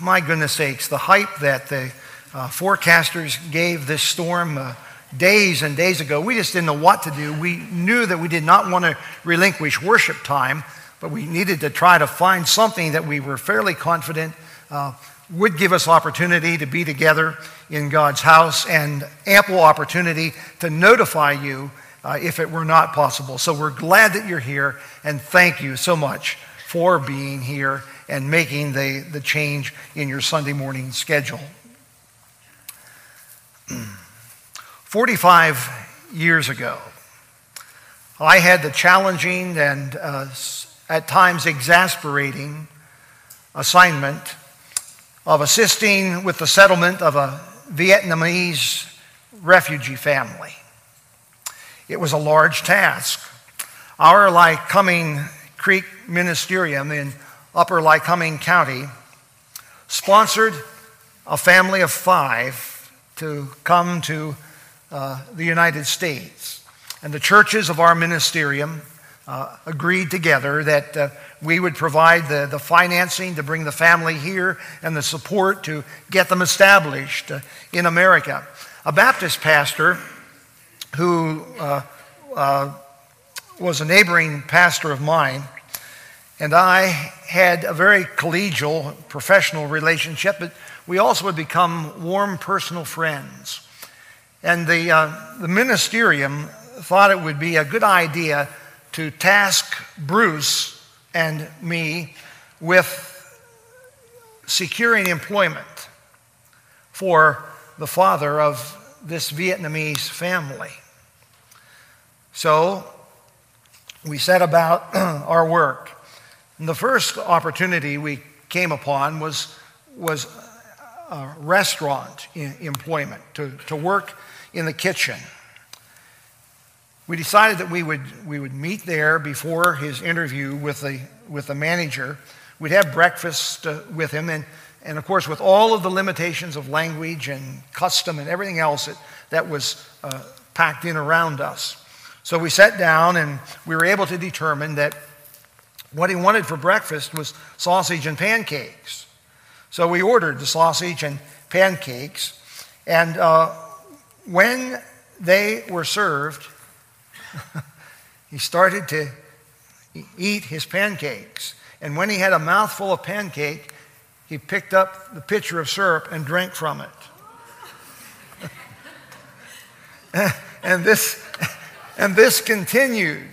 my goodness sakes, the hype that the uh, forecasters gave this storm uh, days and days ago, we just didn't know what to do. We knew that we did not want to relinquish worship time, but we needed to try to find something that we were fairly confident uh, would give us opportunity to be together in God's house and ample opportunity to notify you uh, if it were not possible. So we're glad that you're here, and thank you so much for being here and making the, the change in your Sunday morning schedule. 45 years ago, I had the challenging and uh, at times exasperating assignment of assisting with the settlement of a Vietnamese refugee family. It was a large task. Our Lycoming Creek Ministerium in Upper Lycoming County sponsored a family of five to come to uh, the United States. And the churches of our ministerium uh, agreed together that uh, we would provide the, the financing to bring the family here and the support to get them established uh, in America. A Baptist pastor who uh, uh, was a neighboring pastor of mine and I had a very collegial professional relationship, but we also had become warm personal friends. And the, uh, the ministerium thought it would be a good idea to task Bruce and me with securing employment for the father of this Vietnamese family. So we set about our work. And the first opportunity we came upon was, was restaurant employment, to, to work in the kitchen. We decided that we would, we would meet there before his interview with the, with the manager. We'd have breakfast uh, with him, and, and of course, with all of the limitations of language and custom and everything else that, that was uh, packed in around us. So we sat down, and we were able to determine that what he wanted for breakfast was sausage and pancakes. So we ordered the sausage and pancakes, and uh, when they were served, he started to eat his pancakes. And when he had a mouthful of pancake, he picked up the pitcher of syrup and drank from it. and, this, and this continued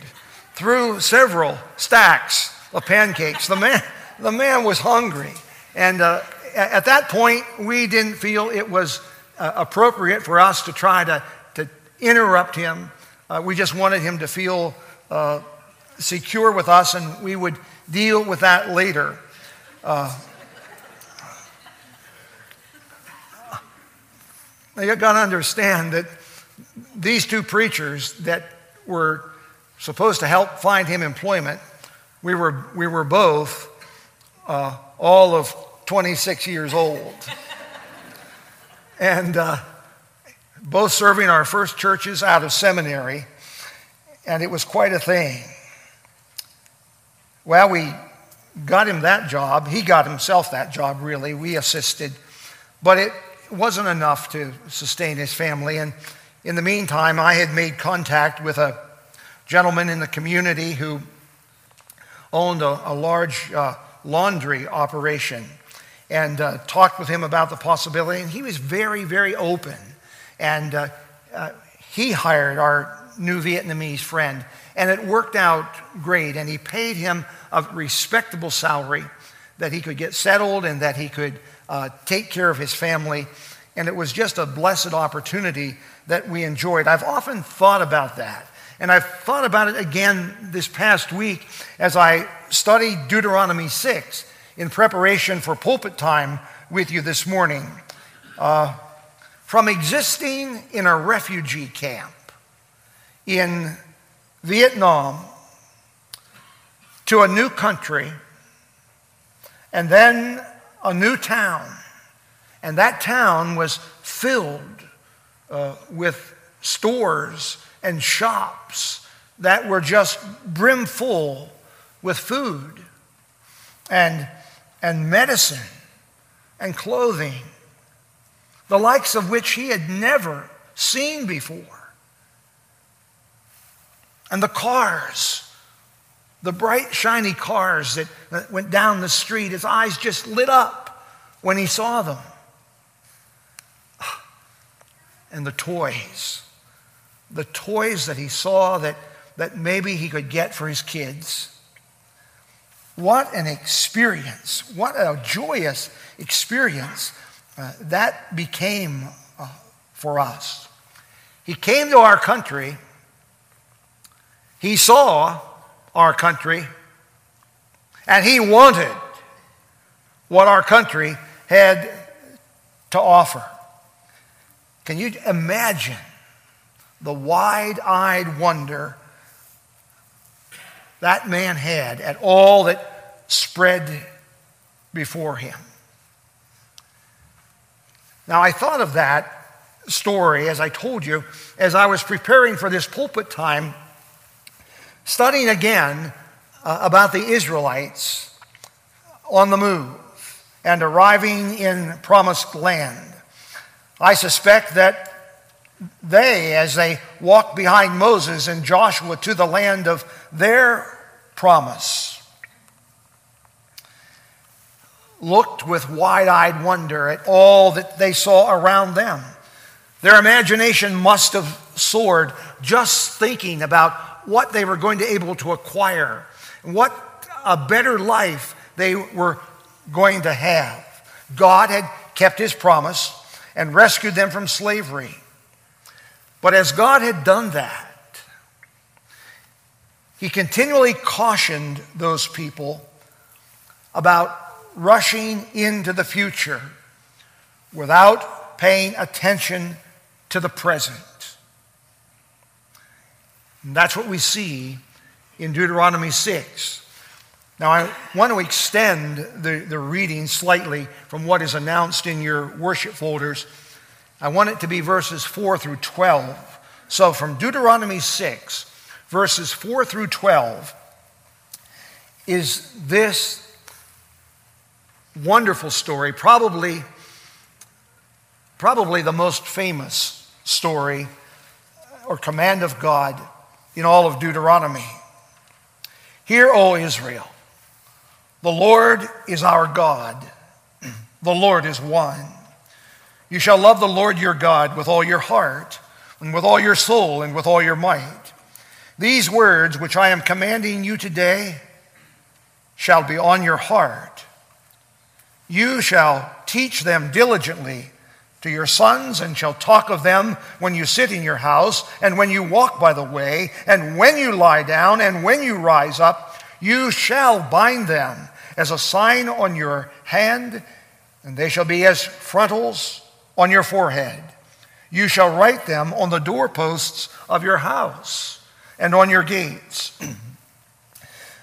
through several stacks of pancakes. The man, the man was hungry. And uh, at that point, we didn't feel it was uh, appropriate for us to try to, to interrupt him uh, we just wanted him to feel uh, secure with us, and we would deal with that later. Uh, you've got to understand that these two preachers that were supposed to help find him employment, we were, we were both uh, all of 26 years old. and uh, both serving our first churches out of seminary, and it was quite a thing. Well, we got him that job. He got himself that job, really. We assisted. But it wasn't enough to sustain his family. And in the meantime, I had made contact with a gentleman in the community who owned a, a large uh, laundry operation and uh, talked with him about the possibility. And he was very, very open and uh, uh, he hired our new Vietnamese friend, and it worked out great. And he paid him a respectable salary that he could get settled and that he could uh, take care of his family. And it was just a blessed opportunity that we enjoyed. I've often thought about that. And I've thought about it again this past week as I studied Deuteronomy 6 in preparation for pulpit time with you this morning. Uh, from existing in a refugee camp in Vietnam to a new country and then a new town. And that town was filled uh, with stores and shops that were just brimful with food and, and medicine and clothing, the likes of which he had never seen before. And the cars, the bright, shiny cars that, that went down the street, his eyes just lit up when he saw them. And the toys, the toys that he saw that, that maybe he could get for his kids. What an experience. What a joyous experience uh, that became uh, for us. He came to our country he saw our country and he wanted what our country had to offer. Can you imagine the wide eyed wonder that man had at all that spread before him? Now, I thought of that story, as I told you, as I was preparing for this pulpit time studying again uh, about the Israelites on the move and arriving in promised land. I suspect that they, as they walked behind Moses and Joshua to the land of their promise, looked with wide eyed wonder at all that they saw around them. Their imagination must have soared just thinking about what they were going to be able to acquire, what a better life they were going to have. God had kept his promise and rescued them from slavery. But as God had done that, he continually cautioned those people about rushing into the future without paying attention to the present. And that's what we see in Deuteronomy 6. Now, I want to extend the, the reading slightly from what is announced in your worship folders. I want it to be verses 4 through 12. So, from Deuteronomy 6, verses 4 through 12, is this wonderful story, probably, probably the most famous story or command of God in all of Deuteronomy. Hear, O Israel, the Lord is our God, the Lord is one. You shall love the Lord your God with all your heart, and with all your soul, and with all your might. These words which I am commanding you today shall be on your heart. You shall teach them diligently to your sons and shall talk of them when you sit in your house and when you walk by the way and when you lie down and when you rise up. You shall bind them as a sign on your hand, and they shall be as frontals on your forehead. You shall write them on the doorposts of your house and on your gates.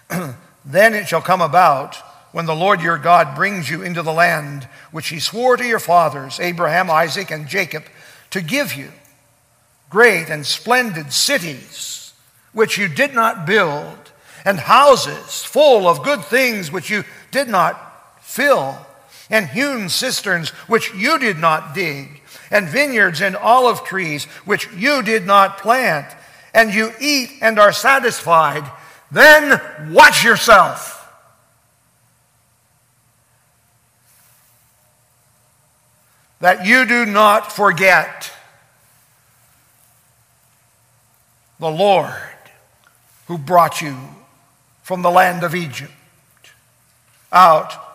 then it shall come about when the Lord your God brings you into the land which he swore to your fathers, Abraham, Isaac, and Jacob, to give you great and splendid cities which you did not build, and houses full of good things which you did not fill, and hewn cisterns which you did not dig, and vineyards and olive trees which you did not plant, and you eat and are satisfied, then watch yourself. That you do not forget the Lord who brought you from the land of Egypt out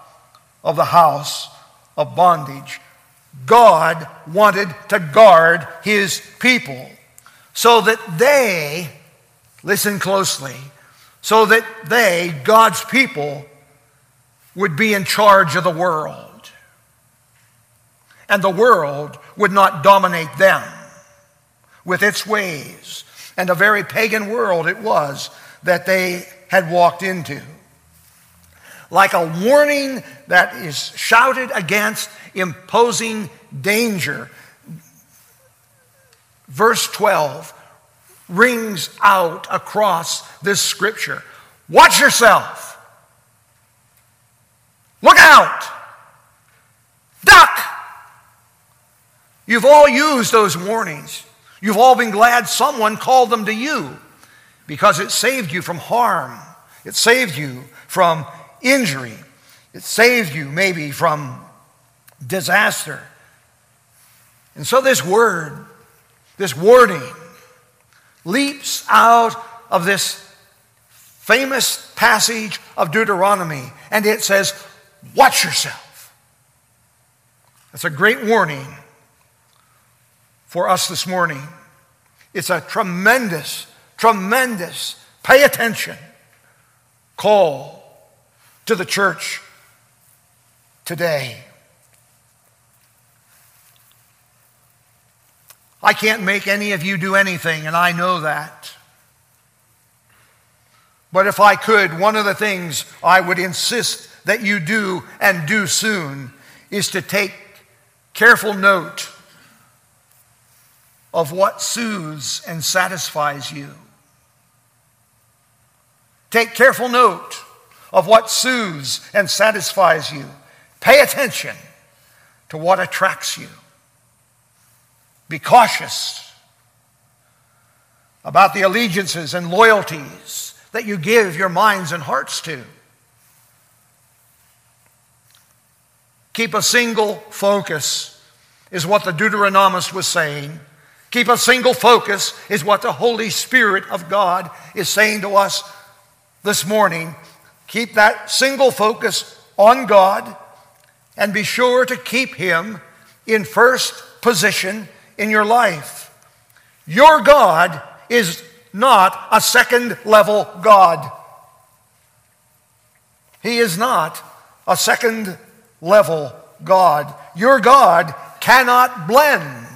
of the house of bondage. God wanted to guard his people so that they, listen closely, so that they, God's people, would be in charge of the world and the world would not dominate them with its ways. And a very pagan world it was that they had walked into. Like a warning that is shouted against imposing danger. Verse 12 rings out across this scripture Watch yourself! Look out! Duck! You've all used those warnings. You've all been glad someone called them to you because it saved you from harm. It saved you from injury. It saved you maybe from disaster. And so this word, this warning, leaps out of this famous passage of Deuteronomy, and it says, Watch yourself. That's a great warning for us this morning. It's a tremendous, tremendous, pay attention call to the church today. I can't make any of you do anything, and I know that. But if I could, one of the things I would insist that you do and do soon is to take careful note of what soothes and satisfies you. Take careful note of what soothes and satisfies you. Pay attention to what attracts you. Be cautious about the allegiances and loyalties that you give your minds and hearts to. Keep a single focus, is what the Deuteronomist was saying. Keep a single focus, is what the Holy Spirit of God is saying to us this morning. Keep that single focus on God and be sure to keep Him in first position in your life. Your God is not a second level God. He is not a second level God. Your God cannot blend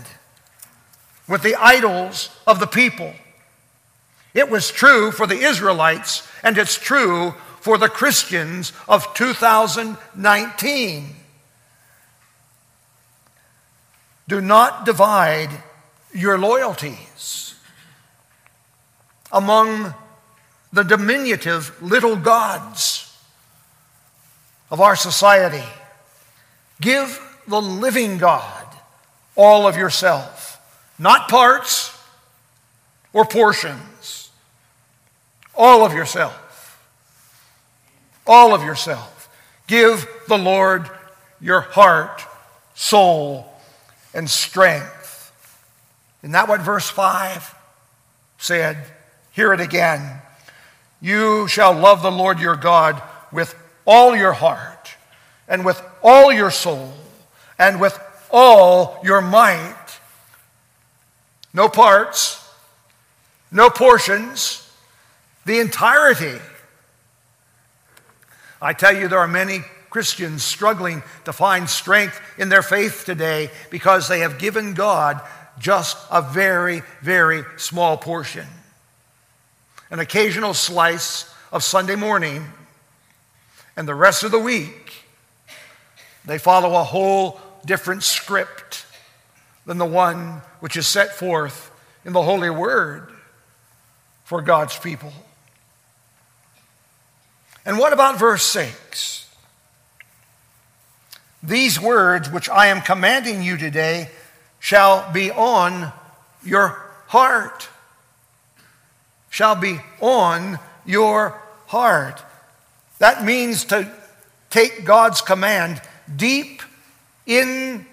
with the idols of the people. It was true for the Israelites, and it's true for the Christians of 2019. Do not divide your loyalties among the diminutive little gods of our society. Give the living God all of yourself, not parts or portions, all of yourself. All of yourself. Give the Lord your heart, soul, and strength. Isn't that what verse 5 said? Hear it again. You shall love the Lord your God with all your heart, and with all your soul, and with all your might. No parts, no portions, the entirety. I tell you, there are many Christians struggling to find strength in their faith today because they have given God just a very, very small portion. An occasional slice of Sunday morning, and the rest of the week, they follow a whole different script than the one which is set forth in the Holy Word for God's people. And what about verse 6? These words which I am commanding you today shall be on your heart. Shall be on your heart. That means to take God's command deep into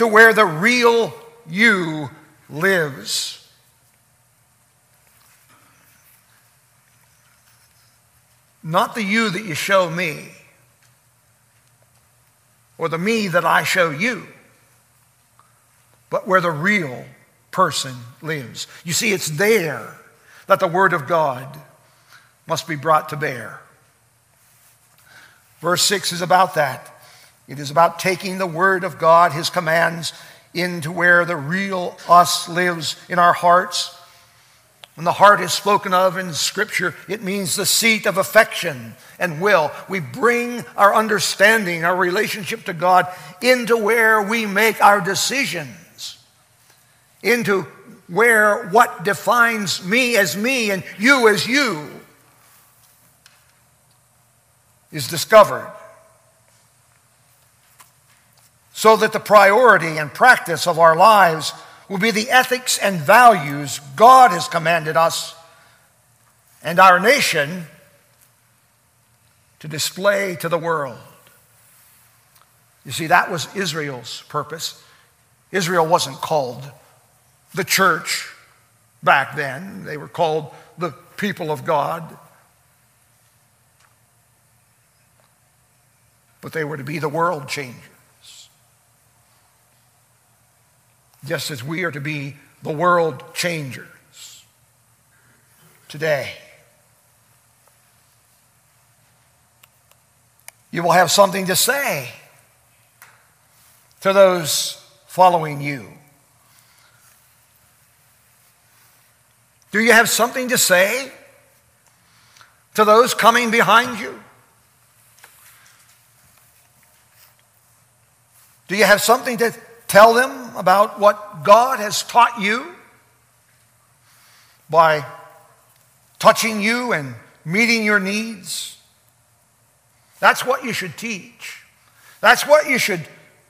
where the real you lives. Not the you that you show me or the me that I show you, but where the real person lives. You see, it's there that the Word of God must be brought to bear. Verse 6 is about that. It is about taking the Word of God, His commands, into where the real us lives in our hearts when the heart is spoken of in Scripture, it means the seat of affection and will. We bring our understanding, our relationship to God into where we make our decisions, into where what defines me as me and you as you is discovered. so that the priority and practice of our lives will be the ethics and values God has commanded us and our nation to display to the world. You see, that was Israel's purpose. Israel wasn't called the church back then, they were called the people of God. But they were to be the world changers. Just as we are to be the world changers today. You will have something to say to those following you. Do you have something to say to those coming behind you? Do you have something to tell them about what God has taught you by touching you and meeting your needs? That's what you should teach. That's what you should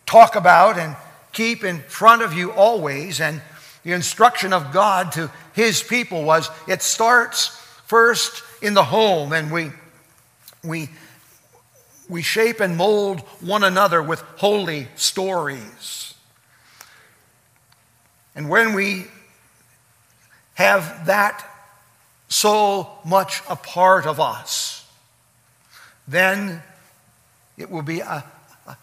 talk about and keep in front of you always. And the instruction of God to his people was it starts first in the home, and we, we, we shape and mold one another with holy stories. And when we have that so much a part of us, then it will be a,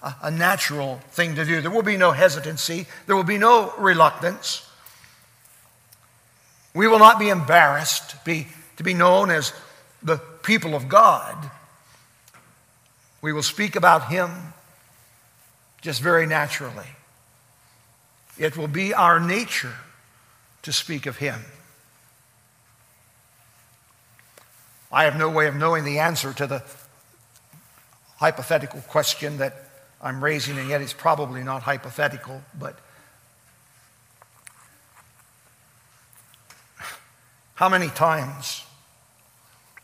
a, a, natural thing to do. There will be no hesitancy, there will be no reluctance. We will not be embarrassed to be, to be known as the people of God. We will speak about Him just very naturally. It will be our nature to speak of Him. I have no way of knowing the answer to the hypothetical question that I'm raising, and yet it's probably not hypothetical, but How many times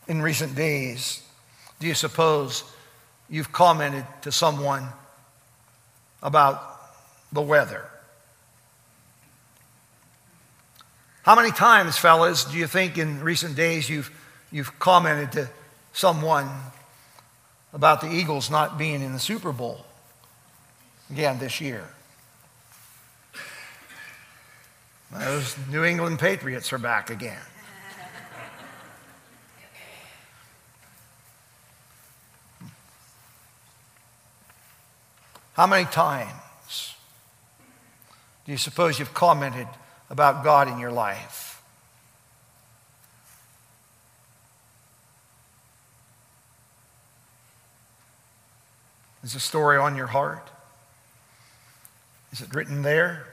in recent days do you suppose you've commented to someone about the weather? How many times, fellas, do you think in recent days you've, you've commented to someone about the Eagles not being in the Super Bowl again this year? Those New England Patriots are back again. How many times do you suppose you've commented about God in your life? Is the story on your heart? Is it written there?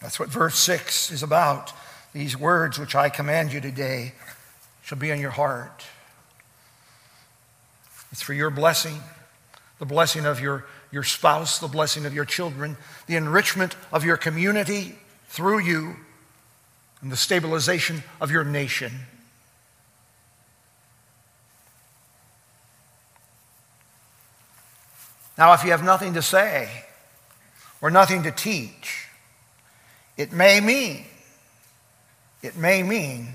That's what verse 6 is about. These words which I command you today shall be in your heart. It's for your blessing, the blessing of your, your spouse, the blessing of your children, the enrichment of your community through you, and the stabilization of your nation. Now, if you have nothing to say or nothing to teach, it may mean, it may mean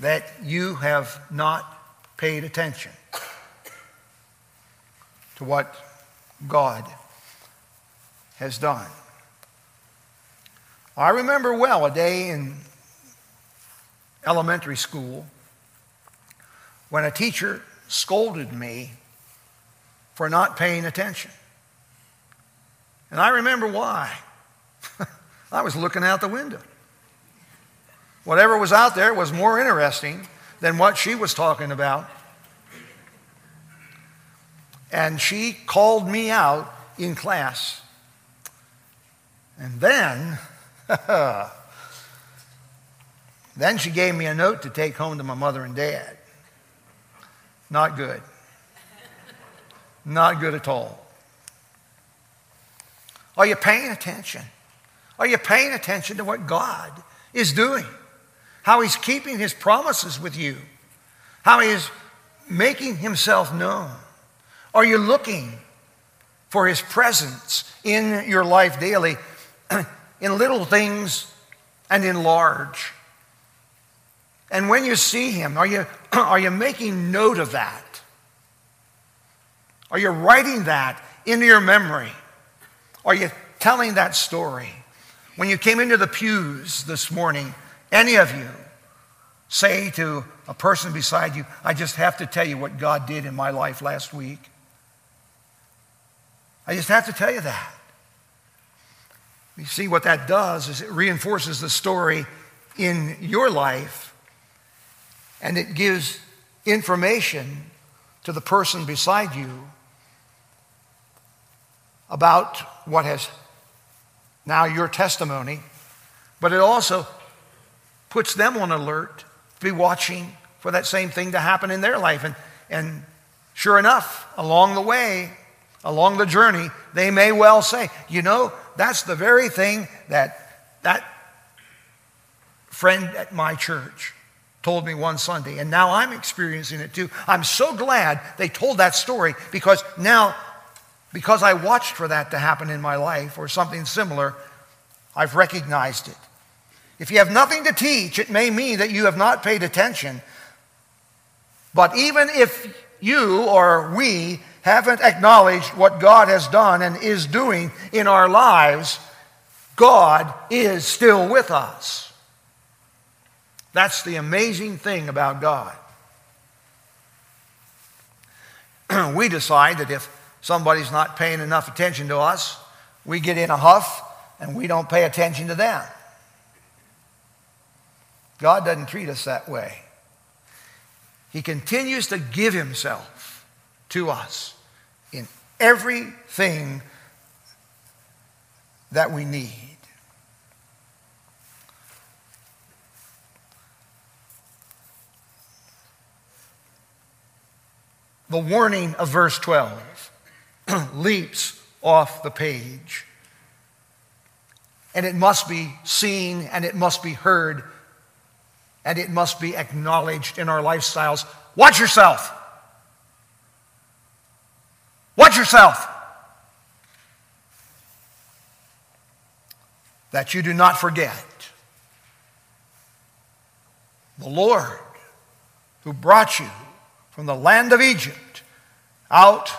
that you have not paid attention to what God has done. I remember well a day in elementary school when a teacher scolded me for not paying attention. And I remember why. I was looking out the window. Whatever was out there was more interesting than what she was talking about and she called me out in class. And then, then she gave me a note to take home to my mother and dad. Not good. Not good at all. Are you paying attention? Are you paying attention to what God is doing? How He's keeping His promises with you? How He is making Himself known? Are you looking for His presence in your life daily, in little things and in large? And when you see Him, are you, are you making note of that? Are you writing that into your memory? Are you telling that story? When you came into the pews this morning, any of you say to a person beside you, I just have to tell you what God did in my life last week? I just have to tell you that. You see, what that does is it reinforces the story in your life and it gives information to the person beside you about what has now your testimony, but it also puts them on alert to be watching for that same thing to happen in their life. And, and sure enough, along the way, along the journey, they may well say, you know, that's the very thing that that friend at my church told me one Sunday, and now I'm experiencing it too. I'm so glad they told that story because now because I watched for that to happen in my life or something similar, I've recognized it. If you have nothing to teach, it may mean that you have not paid attention. But even if you or we haven't acknowledged what God has done and is doing in our lives, God is still with us. That's the amazing thing about God. we decide that if somebody's not paying enough attention to us, we get in a huff and we don't pay attention to them. God doesn't treat us that way. He continues to give Himself to us in everything that we need. The warning of verse 12 leaps off the page. And it must be seen and it must be heard and it must be acknowledged in our lifestyles. Watch yourself. Watch yourself. That you do not forget the Lord who brought you from the land of Egypt out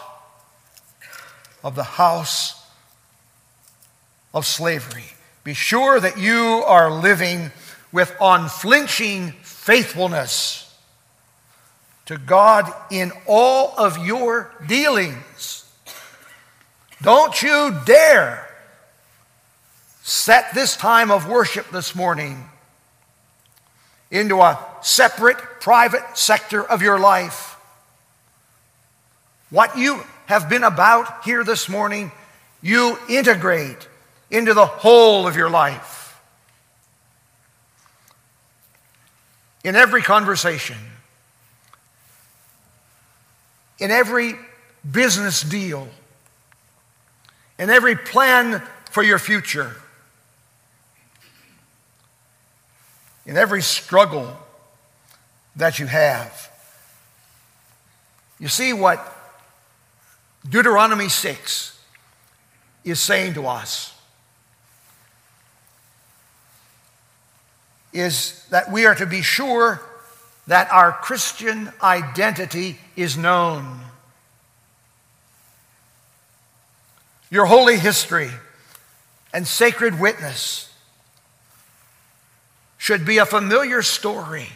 of the house of slavery. Be sure that you are living with unflinching faithfulness to God in all of your dealings. Don't you dare set this time of worship this morning into a separate private sector of your life. What you have been about here this morning, you integrate into the whole of your life. In every conversation, in every business deal, in every plan for your future, in every struggle that you have. You see what Deuteronomy 6 is saying to us is that we are to be sure that our Christian identity is known. Your holy history and sacred witness should be a familiar story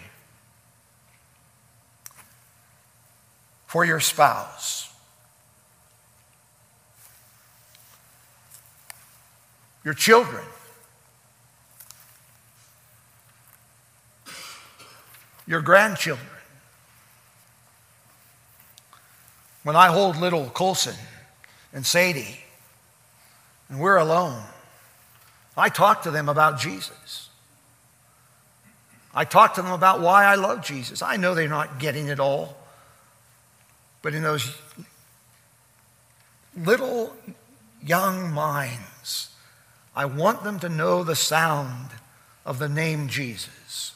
for your spouse. your children. Your grandchildren. When I hold little Colson and Sadie, and we're alone, I talk to them about Jesus. I talk to them about why I love Jesus. I know they're not getting it all, but in those little young minds, I want them to know the sound of the name Jesus.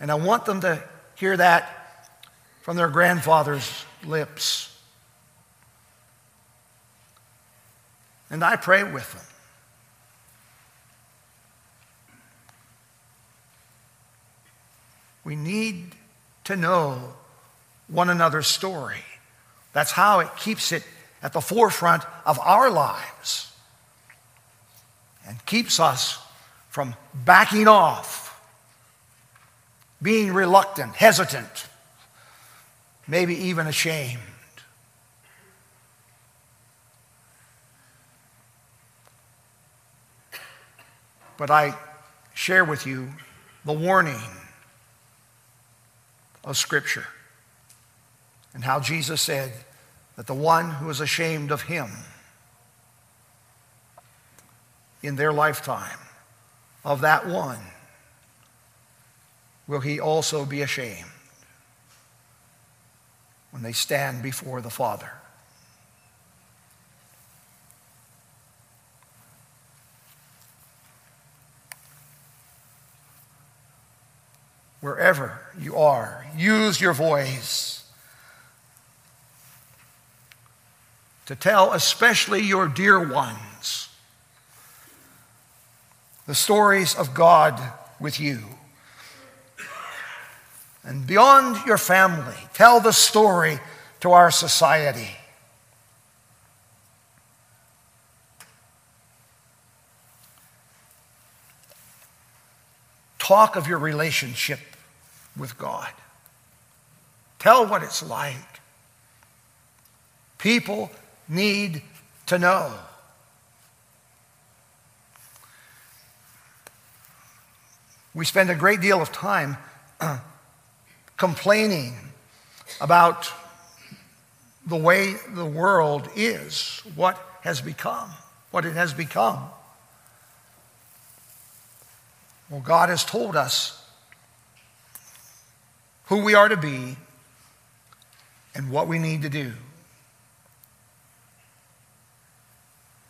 And I want them to hear that from their grandfather's lips. And I pray with them. We need to know one another's story. That's how it keeps it at the forefront of our lives and keeps us from backing off being reluctant, hesitant, maybe even ashamed. But I share with you the warning of Scripture and how Jesus said that the one who is ashamed of him in their lifetime, of that one, will he also be ashamed when they stand before the Father. Wherever you are, use your voice to tell, especially your dear ones, the stories of God with you. And beyond your family, tell the story to our society. Talk of your relationship with God. Tell what it's like. People need to know. We spend a great deal of time complaining about the way the world is, what has become, what it has become. Well, God has told us who we are to be and what we need to do.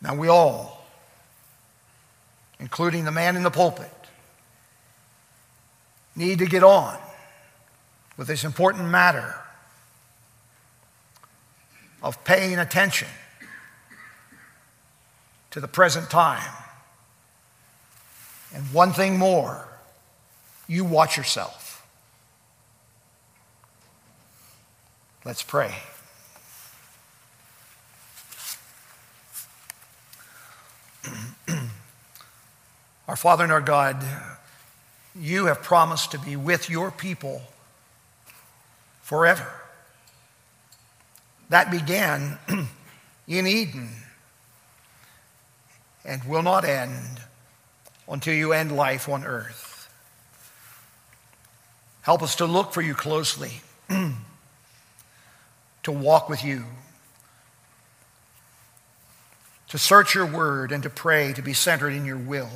Now, we all, including the man in the pulpit, need to get on with this important matter of paying attention to the present time. And one thing more you watch yourself. Let's pray. Our Father and our God, you have promised to be with your people forever. That began in Eden and will not end until you end life on earth. Help us to look for you closely, to walk with you, to search your word, and to pray, to be centered in your will.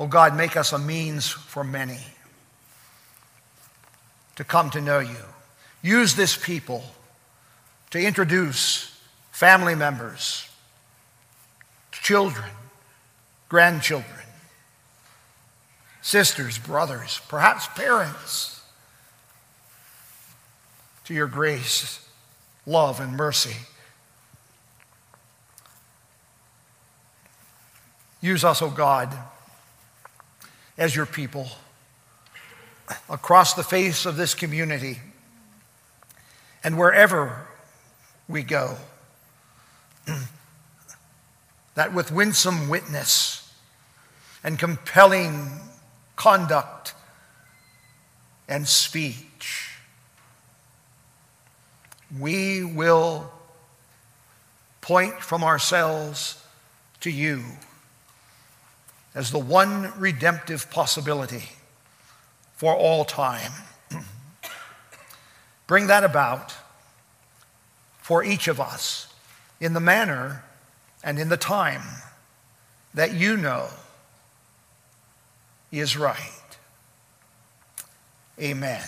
Oh God, make us a means for many to come to know you. Use this people to introduce family members, children, grandchildren, sisters, brothers, perhaps parents to your grace, love, and mercy. Use us, O oh God as your people across the face of this community and wherever we go. that with winsome witness and compelling conduct and speech, we will point from ourselves to you as the one redemptive possibility for all time. Bring that about for each of us in the manner and in the time that you know is right. Amen.